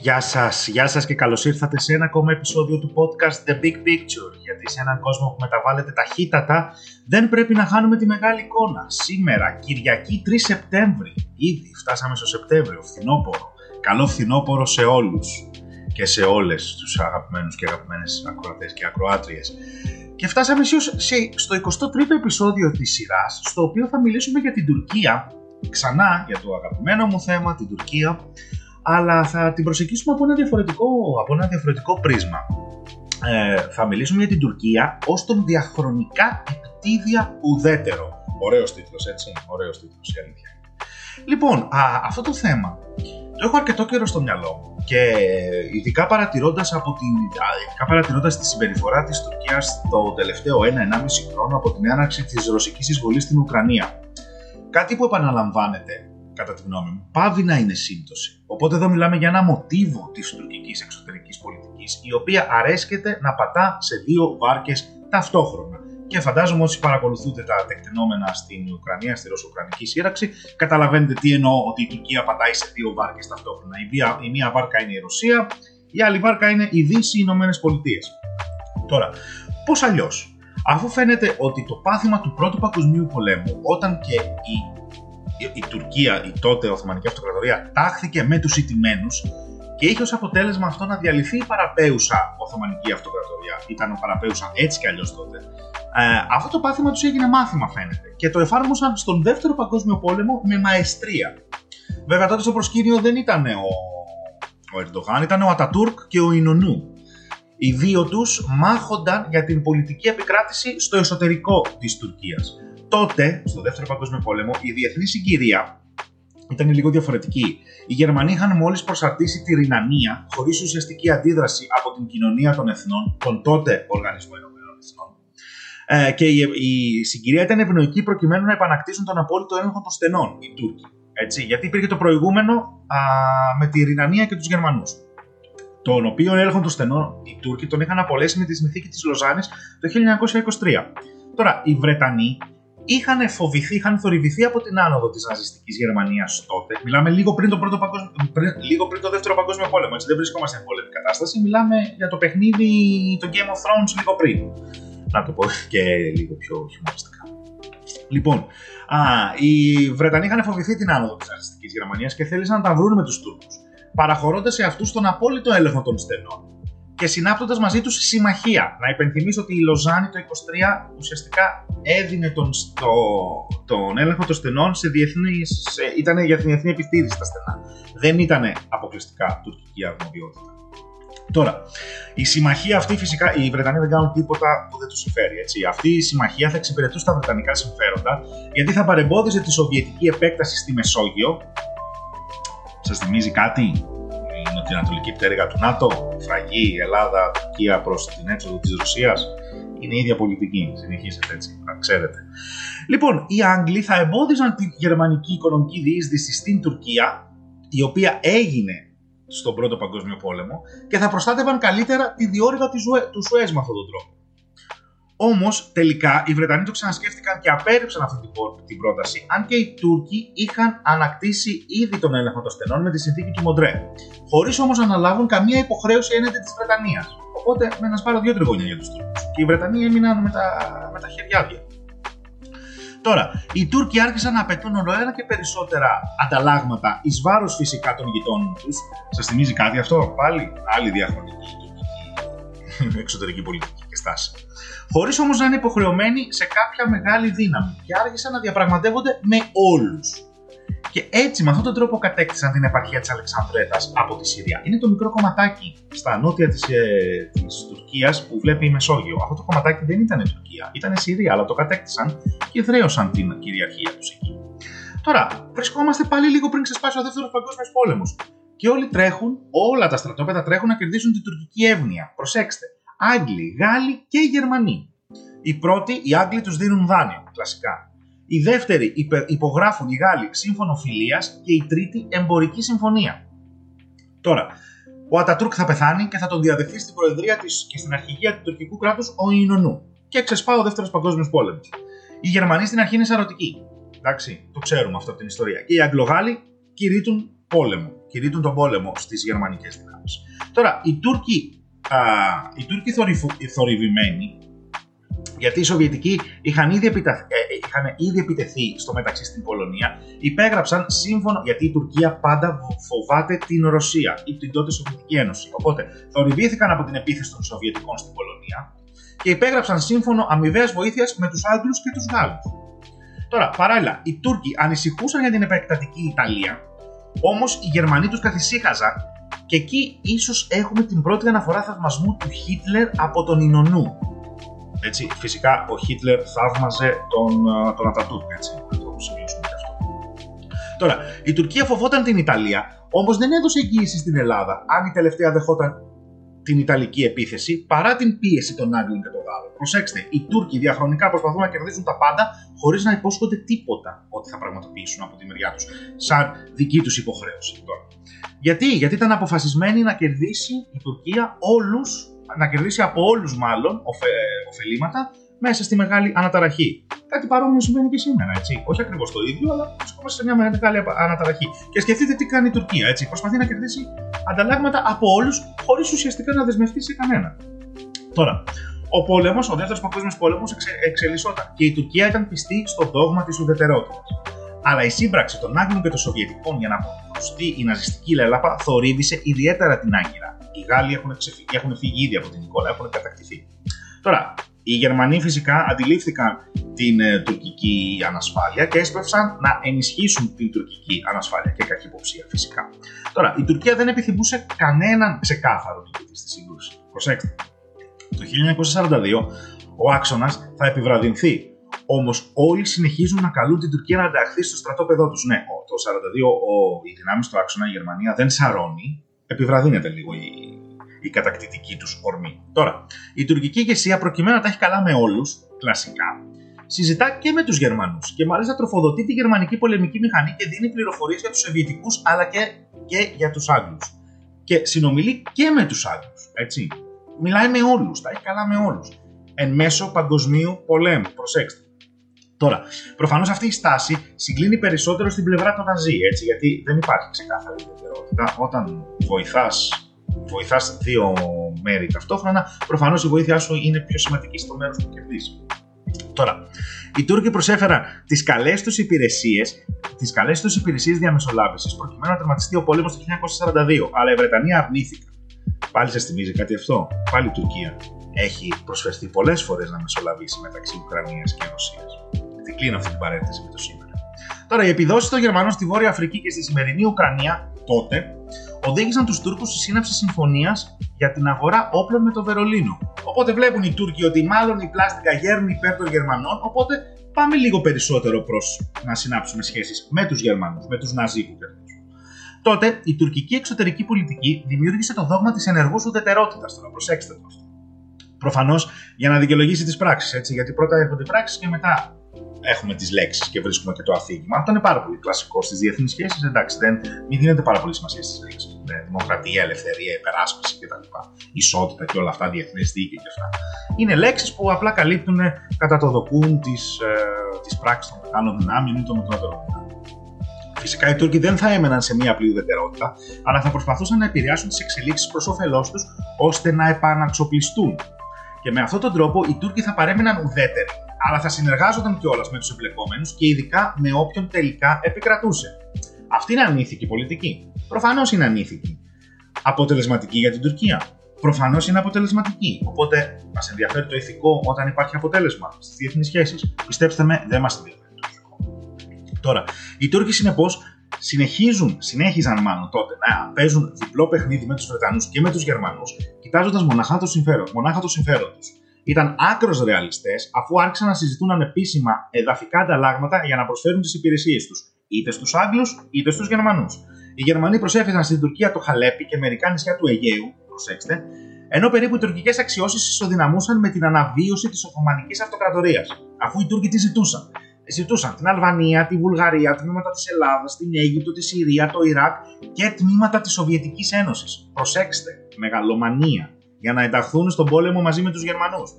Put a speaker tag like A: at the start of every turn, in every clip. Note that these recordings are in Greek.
A: Γεια σας, γεια σας και καλώς ήρθατε σε ένα ακόμα επεισόδιο του podcast The Big Picture γιατί σε έναν κόσμο που μεταβάλλεται ταχύτατα δεν πρέπει να χάνουμε τη μεγάλη εικόνα. Σήμερα, Κυριακή 3 Σεπτέμβρη, ήδη φτάσαμε στο Σεπτέμβριο, φθινόπωρο. Καλό φθινόπωρο σε όλους και σε όλες τους αγαπημένους και αγαπημένες ακροατές και ακροάτριες. Και φτάσαμε ίσως στο 23ο επεισόδιο της σειράς, στο οποίο θα μιλήσουμε για την Τουρκία, ξανά για το αγαπημένο μου θέμα, την Τουρκία, αλλά θα την προσεγγίσουμε από ένα διαφορετικό, από ένα διαφορετικό πρίσμα. Ε, θα μιλήσουμε για την Τουρκία ως τον διαχρονικά επιτίδια ουδέτερο. Ωραίος τίτλος, έτσι, ωραίος τίτλος, η αλήθεια. Λοιπόν, α, αυτό το θέμα το έχω αρκετό καιρό στο μυαλό μου και ειδικά παρατηρώντας, από την, ειδικά παρατηρώντας τη συμπεριφορά της Τουρκίας το τελευταίο 1-1,5 χρόνο από την έναρξη της ρωσικής εισβολής στην Ουκρανία. Κάτι που επαναλαμβάνεται κατά τη γνώμη μου, πάβει να είναι σύμπτωση. Οπότε εδώ μιλάμε για ένα μοτίβο της τουρκικής εξωτερικής πολιτικής, η οποία αρέσκεται να πατά σε δύο βάρκες ταυτόχρονα. Και φαντάζομαι όσοι παρακολουθούνται τα τεκτενόμενα στην Ουκρανία, στη Ρωσο-Ουκρανική σύραξη, καταλαβαίνετε τι εννοώ ότι η Τουρκία πατάει σε δύο βάρκες ταυτόχρονα. Η μία, η μία βάρκα είναι η Ρωσία, η άλλη βάρκα είναι η Δύση, οι Ηνωμένες Πολιτείες. Τώρα, πώς αλλιώς, αφού φαίνεται ότι το πάθημα του Πρώτου Παγκοσμίου Πολέμου, όταν και η η Τουρκία, η τότε Οθωμανική Αυτοκρατορία, τάχθηκε με τους ιτημένου και είχε ως αποτέλεσμα αυτό να διαλυθεί η παραπέουσα Οθωμανική Αυτοκρατορία. Ήταν παραπέουσα έτσι κι αλλιώς τότε. Ε, αυτό το πάθημα τους έγινε μάθημα, φαίνεται, και το εφάρμοσαν στον Δεύτερο Παγκόσμιο Πόλεμο με μαεστρία. Βέβαια, τότε στο προσκήνιο δεν ήταν ο, ο Ερντογάν, ήταν ο Ατατούρκ και ο Ινονού. Οι δύο τους μάχονταν για την πολιτική επικράτηση στο εσωτερικό της Τουρκίας τότε, στο δεύτερο παγκόσμιο πόλεμο, η διεθνή συγκυρία ήταν λίγο διαφορετική. Οι Γερμανοί είχαν μόλις προσαρτήσει τη Ρινανία χωρίς ουσιαστική αντίδραση από την κοινωνία των εθνών, τον τότε Οργανισμό Ενωμένων Εθνών. Ε, και η, η συγκυρία ήταν ευνοϊκή προκειμένου να επανακτήσουν τον απόλυτο έλεγχο των στενών οι Τούρκοι. Έτσι, γιατί υπήρχε το προηγούμενο α, με τη Ρινανία και τους Γερμανούς. Τον οποίο έλεγχο των στενών οι Τούρκοι τον είχαν απολέσει με τη συνθήκη της Λοζάνης το 1923. Τώρα, οι Βρετανοί είχαν φοβηθεί, είχαν θορυβηθεί από την άνοδο της ναζιστικής Γερμανίας τότε. Μιλάμε λίγο πριν το, πρώτο παγκόσμιο, πριν, λίγο πριν το δεύτερο παγκόσμιο πόλεμο. Έτσι, δεν βρισκόμαστε σε πόλεμη κατάσταση. Μιλάμε για το παιχνίδι, το Game of Thrones λίγο πριν. Να το πω και λίγο πιο χιουμοριστικά. Λοιπόν, α, οι Βρετανοί είχαν φοβηθεί την άνοδο της ναζιστικής Γερμανίας και θέλησαν να τα βρουν με τους Τούρκους. Παραχωρώντας σε αυτούς τον απόλυτο έλεγχο των στενών και συνάπτοντας μαζί τους συμμαχία. Να υπενθυμίσω ότι η Λοζάνη το 23 ουσιαστικά έδινε τον, στο, τον έλεγχο των στενών σε διεθνή. ήταν για την διεθνή επιτήρηση τα στενά. Δεν ήταν αποκλειστικά τουρκική αρμοδιότητα. Τώρα, η συμμαχία αυτή φυσικά, οι Βρετανοί δεν κάνουν τίποτα που δεν τους συμφέρει. Έτσι. Αυτή η συμμαχία θα εξυπηρετούσε τα βρετανικά συμφέροντα, γιατί θα παρεμπόδιζε τη σοβιετική επέκταση στη Μεσόγειο. Σας θυμίζει κάτι, την ανατολική πτέρυγα του ΝΑΤΟ, φραγή Ελλάδα, Τουρκία προς την έξοδο της Ρωσίας. Είναι η ίδια πολιτική. Συνεχίζεται έτσι, να ξέρετε. Λοιπόν, οι Άγγλοι θα εμπόδιζαν τη γερμανική οικονομική διείσδυση στην Τουρκία, η οποία έγινε στον Πρώτο Παγκόσμιο Πόλεμο, και θα προστάτευαν καλύτερα τη διόρυγα του Σουέζ με αυτόν τον τρόπο. Όμως τελικά οι Βρετανοί το ξανασκέφτηκαν και απέρριψαν αυτή την πρόταση, αν και οι Τούρκοι είχαν ανακτήσει ήδη τον έλεγχο των στενών με τη συνθήκη του Μοντρέ, χωρίς όμως να αναλάβουν καμία υποχρέωση έναντι της Βρετανίας. Οπότε με ένα σπάρο δύο τριγώνια για τους Τούρκους. Και οι Βρετανοί έμειναν με τα, με τα χεριά Τώρα, οι Τούρκοι άρχισαν να απαιτούν ολοένα και περισσότερα ανταλλάγματα εις βάρος φυσικά των γειτόνων τους. Σας θυμίζει κάτι αυτό, πάλι άλλη διαχρονική τουρκική εξωτερική πολιτική και στάση χωρίς όμως να είναι υποχρεωμένοι σε κάποια μεγάλη δύναμη και άργησαν να διαπραγματεύονται με όλους. Και έτσι με αυτόν τον τρόπο κατέκτησαν την επαρχία της Αλεξανδρέτα από τη Συρία. Είναι το μικρό κομματάκι στα νότια της ε, της Τουρκίας που βλέπει η Μεσόγειο. Αυτό το κομματάκι δεν ήταν η Τουρκία, ήταν η Συρία, αλλά το κατέκτησαν και δρέωσαν την κυριαρχία τους εκεί. Τώρα, βρισκόμαστε πάλι λίγο πριν ξεσπάσει ο δεύτερος παγκόσμιος πόλεμος. Και όλοι τρέχουν, όλα τα στρατόπεδα τρέχουν να κερδίσουν την τουρκική εύνοια. Προσέξτε, Άγγλοι, Γάλλοι και Γερμανοί. Οι πρώτοι, οι Άγγλοι τους δίνουν δάνειο, κλασικά. Οι δεύτεροι υπογράφουν οι Γάλλοι σύμφωνο φιλίας και η τρίτη εμπορική συμφωνία. Τώρα, ο Ατατούρκ θα πεθάνει και θα τον διαδεχθεί στην προεδρία της και στην αρχηγία του τουρκικού κράτους ο Ινωνού. Και ξεσπά ο δεύτερος παγκόσμιος πόλεμος. Οι Γερμανοί στην αρχή είναι σαρωτικοί. Εντάξει, το ξέρουμε αυτό από την ιστορία. Και οι Αγγλογάλοι κηρύττουν πόλεμο. Κηρύττουν τον πόλεμο στις γερμανικές δυνάμεις. Τώρα, οι Τούρκοι, α, οι Τούρκοι θορυβημένοι γιατί οι Σοβιετικοί είχαν ήδη, επιτα... Ε, είχαν ήδη επιτεθεί στο μεταξύ στην Πολωνία, υπέγραψαν σύμφωνο, γιατί η Τουρκία πάντα φοβάται την Ρωσία ή την τότε Σοβιετική Ένωση. Οπότε θορυβήθηκαν από την επίθεση των Σοβιετικών στην Πολωνία και υπέγραψαν σύμφωνο αμοιβαίας βοήθειας με τους Άγγλους και τους Γάλλους. Τώρα, παράλληλα, οι Τούρκοι ανησυχούσαν για την επεκτατική Ιταλία, όμως οι Γερμανοί τους καθησύχαζαν και εκεί ίσως έχουμε την πρώτη αναφορά θαυμασμού του Χίτλερ από τον Ινωνού, έτσι, φυσικά ο Χίτλερ θαύμαζε τον, τον Ατατούρκ, έτσι, να το σημειώσουμε και αυτό. Τώρα, η Τουρκία φοβόταν την Ιταλία, όμως δεν έδωσε εγγύηση στην Ελλάδα αν η τελευταία δεχόταν την Ιταλική επίθεση παρά την πίεση των Άγγλων και των Γάλλων. Προσέξτε, οι Τούρκοι διαχρονικά προσπαθούν να κερδίσουν τα πάντα χωρίς να υπόσχονται τίποτα ότι θα πραγματοποιήσουν από τη μεριά τους, σαν δική τους υποχρέωση. Τώρα. Γιατί; Γιατί ήταν αποφασισμένοι να κερδίσει η Τουρκία όλους να κερδίσει από όλους μάλλον οφε, ωφελήματα μέσα στη μεγάλη αναταραχή. Κάτι παρόμοιο συμβαίνει και σήμερα, έτσι. Όχι ακριβώς το ίδιο, αλλά βρισκόμαστε σε μια μεγάλη αναταραχή. Και σκεφτείτε τι κάνει η Τουρκία, έτσι. Προσπαθεί να κερδίσει ανταλλάγματα από όλους, χωρίς ουσιαστικά να δεσμευτεί σε κανένα. Τώρα, ο πόλεμος, ο δεύτερος παγκόσμιος πόλεμος εξε, εξελισσόταν και η Τουρκία ήταν πιστή στο δόγμα της ουδετερότητας. Αλλά η σύμπραξη των Άγγλων και των Σοβιετικών για να αποκρουστεί η ναζιστική λέλαπα θορύβησε ιδιαίτερα την Άγκυρα οι Γάλλοι έχουν, ξεφύγει, έχουν φύγει ήδη από την εικόνα, έχουν κατακτηθεί. Τώρα, οι Γερμανοί φυσικά αντιλήφθηκαν την ε, τουρκική ανασφάλεια και έσπευσαν να ενισχύσουν την τουρκική ανασφάλεια και καχυποψία φυσικά. Τώρα, η Τουρκία δεν επιθυμούσε κανέναν ξεκάθαρο τύπο στη σύγκρουσης. Προσέξτε. Το 1942 ο άξονας θα επιβραδυνθεί. Όμως όλοι συνεχίζουν να καλούν την Τουρκία να ενταχθεί στο στρατόπεδό τους. Ναι, το 1942 οι δυνάμεις του άξονα, η Γερμανία δεν σαρώνει, επιβραδύνεται λίγο η, η κατακτητική τους ορμή. Τώρα, η τουρκική ηγεσία προκειμένου να τα έχει καλά με όλους, κλασικά, συζητά και με τους Γερμανούς και μάλιστα τροφοδοτεί τη γερμανική πολεμική μηχανή και δίνει πληροφορίες για τους Σοβιετικούς αλλά και, και για τους Άγγλους. Και συνομιλεί και με τους Άγγλους. Έτσι. Μιλάει με όλους, τα έχει καλά με όλους. Εν μέσω παγκοσμίου πολέμου. Προσέξτε. Τώρα, προφανώς αυτή η στάση συγκλίνει περισσότερο στην πλευρά των Ναζί, έτσι, γιατί δεν υπάρχει ξεκάθαρη ιδιαιτερότητα. Όταν βοηθάς βοηθάς δύο μέρη ταυτόχρονα, προφανώς η βοήθειά σου είναι πιο σημαντική στο μέρος που κερδίζεις. Τώρα, οι Τούρκοι προσέφεραν τις καλές τους υπηρεσίες τις καλές τους υπηρεσίες διαμεσολάβησης προκειμένου να τερματιστεί ο πόλεμος το 1942, αλλά η Βρετανία αρνήθηκε. Πάλι σα θυμίζει κάτι αυτό, πάλι η Τουρκία έχει προσφερθεί πολλές φορές να μεσολαβήσει μεταξύ Ουκρανίας και Ρωσίας κλείνω αυτή την παρένθεση με το σήμερα. Τώρα, οι επιδόσεις των Γερμανών στη Βόρεια Αφρική και στη σημερινή Ουκρανία τότε οδήγησαν τους Τούρκους στη σύναψη συμφωνίας για την αγορά όπλων με το Βερολίνο. Οπότε βλέπουν οι Τούρκοι ότι μάλλον η πλάστικα γέρνει υπέρ των Γερμανών, οπότε πάμε λίγο περισσότερο προς να συνάψουμε σχέσεις με τους Γερμανούς, με τους Ναζί που κερδίζουν. Τότε η τουρκική εξωτερική πολιτική δημιούργησε το δόγμα της ενεργούς ουδετερότητας. Τώρα, προσέξτε το αυτό. Προφανώς για να δικαιολογήσει τις πράξεις, έτσι, γιατί πρώτα έρχονται οι πράξεις και μετά έχουμε τις λέξεις και βρίσκουμε και το αφήγημα. Αυτό είναι πάρα πολύ κλασικό στις διεθνείς σχέσεις. Εντάξει, δεν, μην δίνεται πάρα πολύ σημασία στις λέξεις. Ναι, δημοκρατία, ελευθερία, υπεράσπιση κτλ. Ισότητα και όλα αυτά, διεθνές δίκαιο και αυτά. Είναι λέξεις που απλά καλύπτουν κατά το δοκούν τις ε, πράξεις των μεγάλων δυνάμεων ή των μικρότερων δυνάμεων. Φυσικά οι Τούρκοι δεν θα έμεναν σε μία απλή ουδετερότητα, αλλά θα προσπαθούσαν να επηρεάσουν τις εξελίξεις προς όφελός τους ώστε να επαναξοπλιστούν. Και με αυτόν τον τρόπο οι Τούρκοι θα παρέμειναν ουδέτεροι αλλά θα συνεργάζονταν κιόλας με τους εμπλεκόμενους και ειδικά με όποιον τελικά επικρατούσε. Αυτή είναι ανήθικη πολιτική. Προφανώς είναι ανήθικη. Αποτελεσματική για την Τουρκία. Προφανώς είναι αποτελεσματική. Οπότε μας ενδιαφέρει το ηθικό όταν υπάρχει αποτέλεσμα στις διεθνείς σχέσεις. Πιστέψτε με, δεν μας ενδιαφέρει το ηθικό. Τώρα, οι Τούρκοι συνεπώς συνεχίζουν, συνέχιζαν μάλλον τότε να παίζουν διπλό παιχνίδι με τους Βρετανούς και με τους Γερμανούς, κοιτάζοντας μονάχα το συμφέρον, μονάχα το συμφέρον τους ήταν άκρος ρεαλιστές αφού άρχισαν να συζητούν ανεπίσημα εδαφικά ανταλλάγματα για να προσφέρουν τις υπηρεσίες τους, είτε στους Άγγλους είτε στους Γερμανούς. Οι Γερμανοί προσέφεραν στην Τουρκία το Χαλέπι και μερικά νησιά του Αιγαίου, προσέξτε, ενώ περίπου οι τουρκικές αξιώσεις ισοδυναμούσαν με την αναβίωση της Οθωμανικής Αυτοκρατορίας, αφού οι Τούρκοι τι ζητούσαν. Ζητούσαν την Αλβανία, τη Βουλγαρία, τμήματα της Ελλάδας, την Αίγυπτο, τη Συρία, το Ιράκ και τμήματα της Σοβιετικής Ένωσης. Προσέξτε, μεγαλομανία για να ενταχθούν στον πόλεμο μαζί με τους Γερμανούς.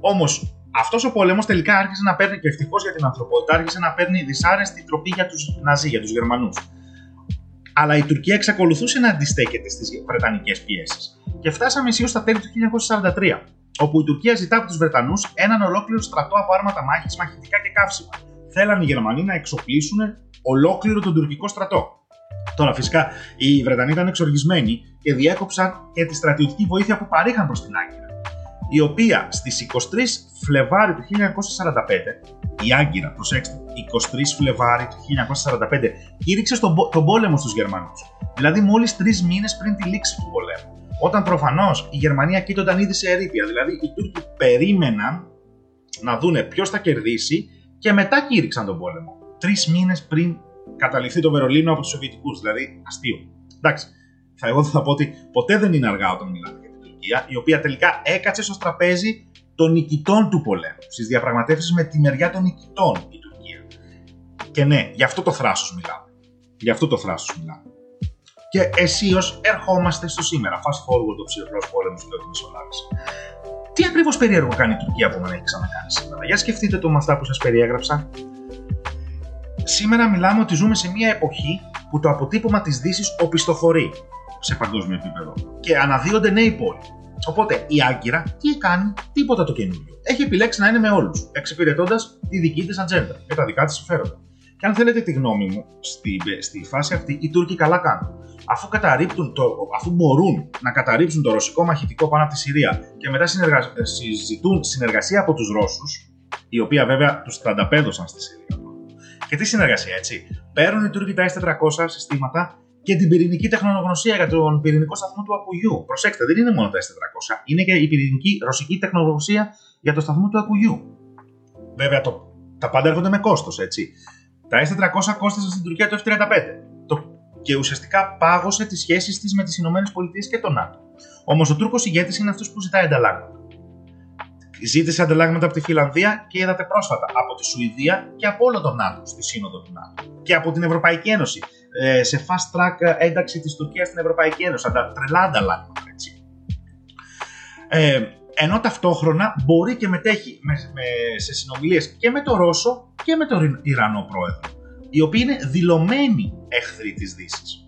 A: Όμως, αυτός ο πόλεμος τελικά άρχισε να παίρνει, και ευτυχώς για την ανθρωπότητα, άρχισε να παίρνει δυσάρεστη τροπή για τους Ναζί, για τους Γερμανούς. Αλλά η Τουρκία εξακολουθούσε να αντιστέκεται στις Βρετανικές πιέσεις. Και φτάσαμε αισίω στα τέλη του 1943, όπου η Τουρκία ζητά από τους Βρετανούς έναν ολόκληρο στρατό από άρματα μάχης, μαχητικά και καύσιμα. Θέλαν οι Γερμανοί να εξοπλίσουν ολόκληρο τον τουρκικό στρατό. Τώρα, φυσικά, οι Βρετανοί ήταν εξοργισμένοι και διέκοψαν και τη στρατιωτική βοήθεια που παρήχαν προς την Άγκυρα, η οποία στις 23 Φλεβάρι του 1945, η Άγκυρα, προσέξτε, 23 Φλεβάρι του 1945, κήρυξε στον, τον πόλεμο στους Γερμανούς. Δηλαδή, μόλις τρεις μήνες πριν τη λήξη του πολέμου. Όταν προφανώς η Γερμανία κοίτονταν ήδη σε ερήπια. Δηλαδή, οι Τούρκοι περίμεναν να δούνε ποιος θα κερδίσει και μετά κήρυξαν τον πόλεμο. Τρεις μήνες πριν καταληφθεί το Βερολίνο από τους Σοβιετικούς. Δηλαδή, αστείο. Εντάξει, θα εγώ θα πω ότι ποτέ δεν είναι αργά όταν μιλάμε για την Τουρκία, η οποία τελικά έκατσε στο τραπέζι των νικητών του πολέμου. Στις διαπραγματεύσεις με τη μεριά των νικητών η Τουρκία. Και ναι, γι' αυτό το θράσος μιλάμε. Γι' αυτό το θράσος μιλάμε. Και αισίω ερχόμαστε στο σήμερα. Fast forward το ψυχρό πόλεμος του τη Μεσολάβηση. Τι ακριβώς περίεργο κάνει η Τουρκία που δεν έχει ξανακάνει σήμερα. Για σκεφτείτε το με αυτά που σας περιέγραψα. Σήμερα μιλάμε ότι ζούμε σε μια εποχή που το αποτύπωμα της Δύσης οπισθοχωρεί σε παγκόσμιο επίπεδο και αναδύονται νέοι πόλοι. Οπότε η Άγκυρα τι κάνει, τίποτα το καινούριο. Έχει επιλέξει να είναι με όλους, εξυπηρετώντας τη δική της ατζέντα και τα δικά της συμφέροντα. Και αν θέλετε τη γνώμη μου, στη, στη φάση αυτή οι Τούρκοι καλά κάνουν. Αφού, καταρρύπτουν το, αφού μπορούν να καταρρύψουν το ρωσικό μαχητικό πάνω από τη Συρία και μετά συνεργα, συζητούν συνεργασία από τους Ρώσους, η οποία βέβαια τους τανταπέδωσαν στη Συρία. Και τι συνεργασία, έτσι. Παίρνουν οι Τούρκοι τα S400 συστήματα και την πυρηνική τεχνογνωσία για τον πυρηνικό σταθμό του Ακουγιού. Προσέξτε, δεν είναι μόνο τα S400, είναι και η πυρηνική ρωσική τεχνογνωσία για το σταθμό του Ακουγιού. Βέβαια, το, τα πάντα έρχονται με κόστος, έτσι. Τα S400 κόστησαν στην Τουρκία το F-35 το, και ουσιαστικά πάγωσε τις σχέσεις της με τις ΗΠΑ και τον ΝΑΤΟ. Όμως ο Τούρκος ηγέτης είναι αυτός που ζητάει ανταλλάγματα. Ζήτησε ανταλλάγματα από τη Φιλανδία και είδατε πρόσφατα από τη Σουηδία και από όλο τον ΝΑΤΟ στη σύνοδο του ΝΑΤΟ. Και από την Ευρωπαϊκή Ένωση ε, σε fast track ένταξη της Τουρκίας στην Ευρωπαϊκή Ένωση. Αντα, τρελά ανταλλάγματα έτσι. Ε, ενώ ταυτόχρονα μπορεί και μετέχει με, με, σε συνομιλίες και με τον Ρώσο και με τον Ιρανό πρόεδρο, οι οποίοι είναι δηλωμένοι εχθροί της δύσης.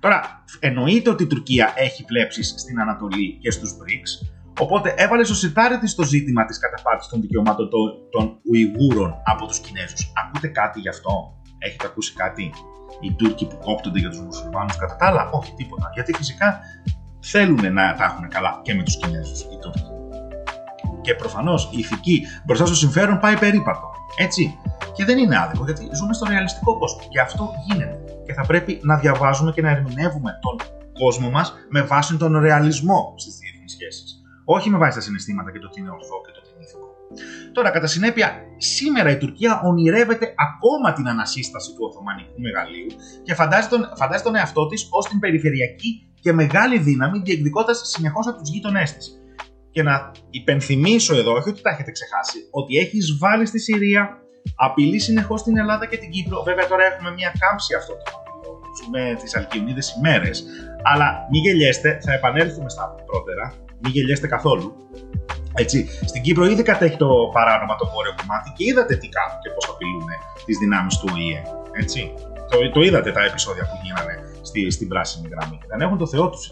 A: Τώρα, εννοείται ότι η Τουρκία έχει βλέψεις στην Ανατολή και στους BRICS, οπότε έβαλε στο σιτάρι της το ζήτημα της καταπάτησης των δικαιωμάτων των, των Ουιγούρων από τους Κινέζους. Ακούτε κάτι γι' αυτό, έχετε ακούσει κάτι, οι Τούρκοι που κόπτονται για τους μουσουλμάνους κατά τα άλλα, όχι τίποτα, γιατί φυσικά θέλουν να τα έχουν καλά και με τους Κινέζους οι Τούρκοι. Και προφανώς η ηθική μπροστά στο συμφέρον πάει περίπατο. Έτσι. Και δεν είναι άδικο γιατί ζούμε στο ρεαλιστικό κόσμο. Και αυτό γίνεται. Και θα πρέπει να διαβάζουμε και να ερμηνεύουμε τον κόσμο μας με βάση τον ρεαλισμό στις διεθνείς σχέσεις. Όχι με βάση τα συναισθήματα και το τι είναι ορθό και το τι είναι ηθικό. Τώρα, κατά συνέπεια, σήμερα η Τουρκία ονειρεύεται ακόμα την ανασύσταση του Οθωμανικού μεγαλείου και φαντάζει τον, φαντάζει τον εαυτό της ως την περιφερειακή και μεγάλη δύναμη διεκδικώντας συνεχώς από τους γείτονές της. Και να υπενθυμίσω εδώ, όχι ότι τα έχετε ξεχάσει, ότι έχει βάλει στη Συρία, απειλεί συνεχώς την Ελλάδα και την Κύπρο. Βέβαια τώρα έχουμε μια κάμψη αυτό το Ζούμε τις αλκιονίδες ημέρες. Αλλά μην γελιέστε, θα επανέλθουμε στα πρώτερα. Μην γελιέστε καθόλου. Έτσι, στην Κύπρο ήδη κατέχει το παράνομα το βόρειο κομμάτι και είδατε τι κάνουν και πώς απειλούν τις δυνάμεις του ΟΗΕ. Έτσι. Το, το είδατε τα επεισόδια που γίνανε στη, στην πράσινη γραμμή. Δεν έχουν το Θεό τους.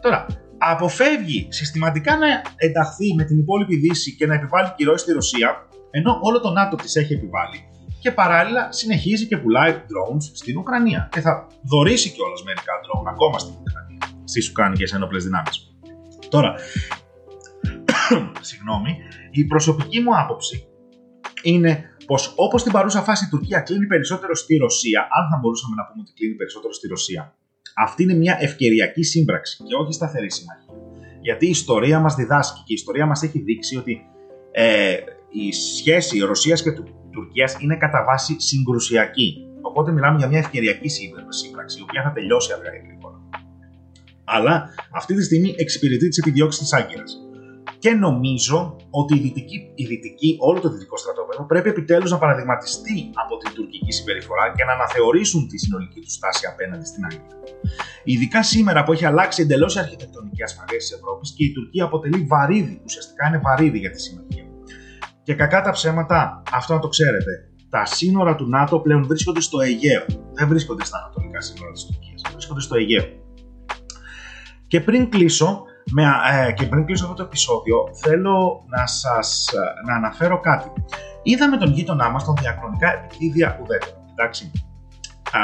A: Τώρα, αποφεύγει συστηματικά να ενταχθεί με την υπόλοιπη Δύση και να επιβάλλει κυρώσεις στη Ρωσία, ενώ όλο το ΝΑΤΟ τη έχει επιβάλει, και παράλληλα συνεχίζει και πουλάει drones στην Ουκρανία. Και θα δωρήσει κιόλας μερικά drone ακόμα στην Ουκρανία, στις Ουκρανικές ενόπλες δυνάμεις. Τώρα, συγγνώμη, η προσωπική μου άποψη είναι πως όπως στην παρούσα φάση η Τουρκία κλείνει περισσότερο στη Ρωσία, αν θα μπορούσαμε να πούμε ότι κλείνει περισσότερο στη Ρωσία, αυτή είναι μια ευκαιριακή σύμπραξη και όχι σταθερή συμμαχία. Γιατί η ιστορία μας διδάσκει και η ιστορία μας έχει δείξει ότι ε, η σχέση Ρωσίας και Τουρκίας είναι κατά βάση συγκρουσιακή. Οπότε μιλάμε για μια ευκαιριακή σύμπραξη, η οποία θα τελειώσει αργά ή γρήγορα. Αλλά αυτή τη στιγμή εξυπηρετεί τις επιδιώξεις της Άγκυρα. Και νομίζω ότι η δυτική, η δυτική, όλο το δυτικό στρατόπεδο πρέπει επιτέλους να παραδειγματιστεί από την τουρκική συμπεριφορά και να αναθεωρήσουν τη συνολική τους στάση απέναντι στην Άγκυρα. Ειδικά σήμερα που έχει αλλάξει εντελώς η αρχιτεκτονική ασφαλείας της Ευρώπης και η Τουρκία αποτελεί βαρύδι, ουσιαστικά είναι βαρύδι για τη συμμαχία. Και κακά τα ψέματα, αυτό να το ξέρετε, τα σύνορα του ΝΑΤΟ πλέον βρίσκονται στο Αιγαίο. Δεν βρίσκονται στα ανατολικά σύνορα της Τουρκίας, βρίσκονται στο Αιγαίο. Και πριν κλείσω, με, ε, και πριν κλείσω αυτό το επεισόδιο, θέλω να σας να αναφέρω κάτι. Είδαμε τον γείτονά μας τον διαχρονικά επιτίδια ουδέτερο. Εντάξει. Α,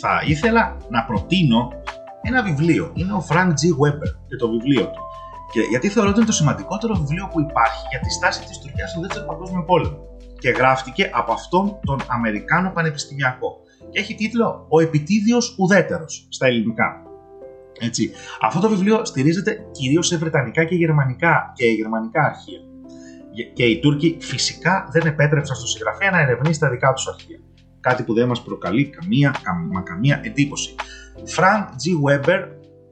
A: θα ήθελα να προτείνω ένα βιβλίο. Είναι ο Frank G. Weber και το βιβλίο του. Και γιατί θεωρώ ότι είναι το σημαντικότερο βιβλίο που υπάρχει για τη στάση της Τουρκίας στο δεύτερο παγκόσμιο πόλεμο. Και γράφτηκε από αυτόν τον Αμερικάνο Πανεπιστημιακό. Και έχει τίτλο Ο Επιτίδιος Ουδέτερος στα ελληνικά. Έτσι. Αυτό το βιβλίο στηρίζεται κυρίως σε βρετανικά και γερμανικά, και γερμανικά αρχεία. Και οι Τούρκοι φυσικά δεν επέτρεψαν στο συγγραφέα να ερευνήσει τα δικά τους αρχεία. Κάτι που δεν μας προκαλεί καμία, μα καμία εντύπωση. Frank G. Weber,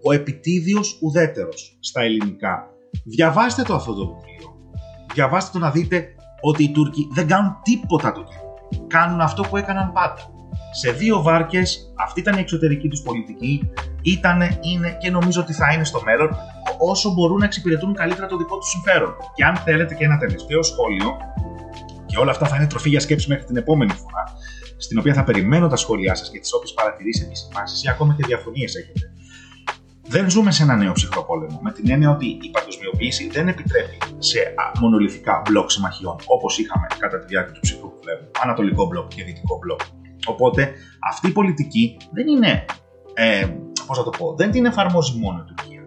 A: ο επιτίδιος ουδέτερος στα ελληνικά. Διαβάστε το αυτό το βιβλίο. Διαβάστε το να δείτε ότι οι Τούρκοι δεν κάνουν τίποτα το Κάνουν αυτό που έκαναν πάντα. Σε δύο βάρκες, αυτή ήταν η εξωτερική τους πολιτική, ήταν, είναι και νομίζω ότι θα είναι στο μέλλον, όσο μπορούν να εξυπηρετούν καλύτερα το δικό τους συμφέρον. Και αν θέλετε και ένα τελευταίο σχόλιο, και όλα αυτά θα είναι τροφή για σκέψη μέχρι την επόμενη φορά, στην οποία θα περιμένω τα σχόλιά σας και τις όποιες παρατηρήσεις, επισημάνσει ή ακόμα και διαφωνίες έχετε. Δεν ζούμε σε ένα νέο ψυχρό πόλεμο, με την έννοια ότι η παγκοσμιοποίηση δεν επιτρέπει σε μονολυθικά μπλοκ συμμαχιών όπως είχαμε κατά τη διάρκεια του ψυχρού πολέμου, Ανατολικό μπλοκ και Δυτικό μπλοκ. Οπότε αυτή η πολιτική δεν είναι, ε, πώς θα το πω, δεν την εφαρμόζει μόνο η Τουρκία.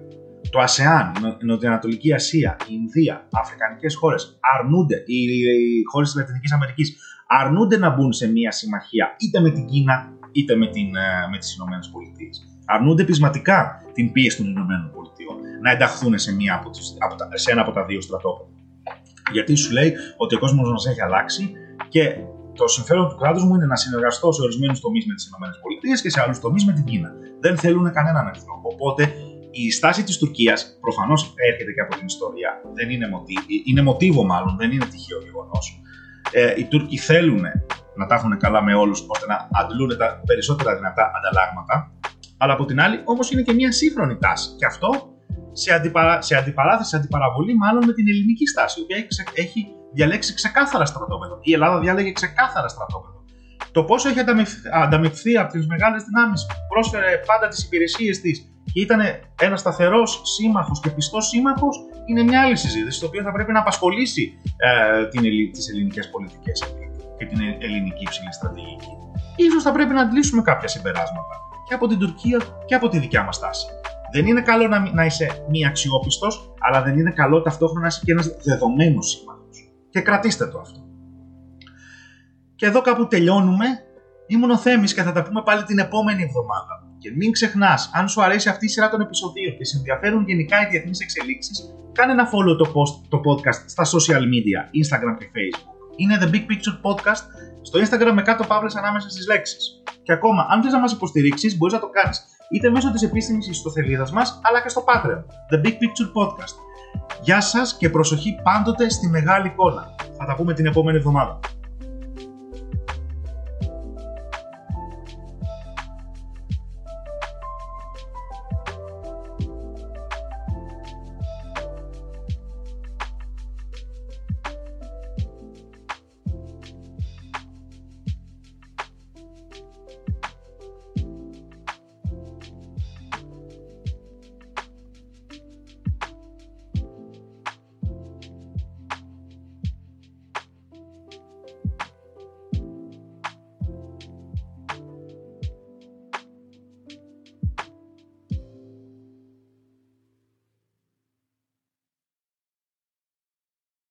A: Το ΑΣΕΑΝ, η Νοτιοανατολική Ασία, η Ινδία, αφρικανικές χώρες αρνούνται, οι, οι χώρες της Λατινικής Αμερικής αρνούνται να μπουν σε μια συμμαχία είτε με την Κίνα είτε με, την, ε, με τις Ηνωμένες Πολιτείες. Αρνούνται πεισματικά την πίεση των Ηνωμένων Πολιτείων να ενταχθούν σε, μια από τις, από τα, σε ένα από τα δύο στρατόπεδα. Γιατί σου λέει ότι ο κόσμος μας έχει αλλάξει και το συμφέρον του κράτους μου είναι να συνεργαστώ σε ορισμένους τομείς με τις ΗΠΑ και σε άλλους τομείς με την Κίνα. Δεν θέλουν κανέναν εχθρό. Οπότε η στάση της Τουρκίας προφανώς έρχεται και από την ιστορία. Δεν είναι, μοτίβο, είναι μοτίβο μάλλον, δεν είναι τυχαίο γεγονός ε, οι Τούρκοι θέλουν να τα έχουν καλά με όλους ώστε να αντλούν τα περισσότερα δυνατά ανταλλάγματα. Αλλά από την άλλη, όμως είναι και μια σύγχρονη τάση. Και αυτό σε, αντιπαρα... σε αντιπαράθεση, σε αντιπαραβολή μάλλον με την ελληνική στάση, η οποία έχει, έχει διαλέξει ξεκάθαρα στρατόπεδο. Η Ελλάδα διάλεγε ξεκάθαρα στρατόπεδο. Το πόσο έχει ανταμυφθεί από τις μεγάλες δυνάμεις που πρόσφερε πάντα τις υπηρεσίες της και ήταν ένα σταθερός σύμμαχος και πιστός σύμμαχος, είναι μια άλλη συζήτηση, το οποίο θα πρέπει να απασχολήσει ε, τις ελληνικές πολιτικές και την ελληνική υψηλή στρατηγική. Ίσως θα πρέπει να αντλήσουμε κάποια συμπεράσματα και από την Τουρκία και από τη δικιά μας τάση. Δεν είναι καλό να, να είσαι μη αξιόπιστος, αλλά δεν είναι καλό ταυτόχρονα να είσαι και ένας δεδομένος σύμμαχος. Και κρατήστε το αυτό. Και εδώ κάπου τελειώνουμε. Ήμουν ο Θέμης και θα τα πούμε πάλι την επόμενη εβδομάδα. Και μην ξεχνάς, αν σου αρέσει αυτή η σειρά των επεισοδίων και σε ενδιαφέρουν γενικά οι διεθνείς εξελίξεις, κάνε ένα follow το, post, το podcast στα social media, Instagram και Facebook. Είναι The Big Picture Podcast στο Instagram με κάτω παύλες ανάμεσα στις λέξεις. Και ακόμα, αν θες να μας υποστηρίξεις, μπορείς να το κάνεις είτε μέσω της επίσημης ιστοθελίδας μας, αλλά και στο Patreon, The Big Picture Podcast. Γεια σας και προσοχή πάντοτε στη μεγάλη εικόνα. Θα τα πούμε την επόμενη εβδομάδα.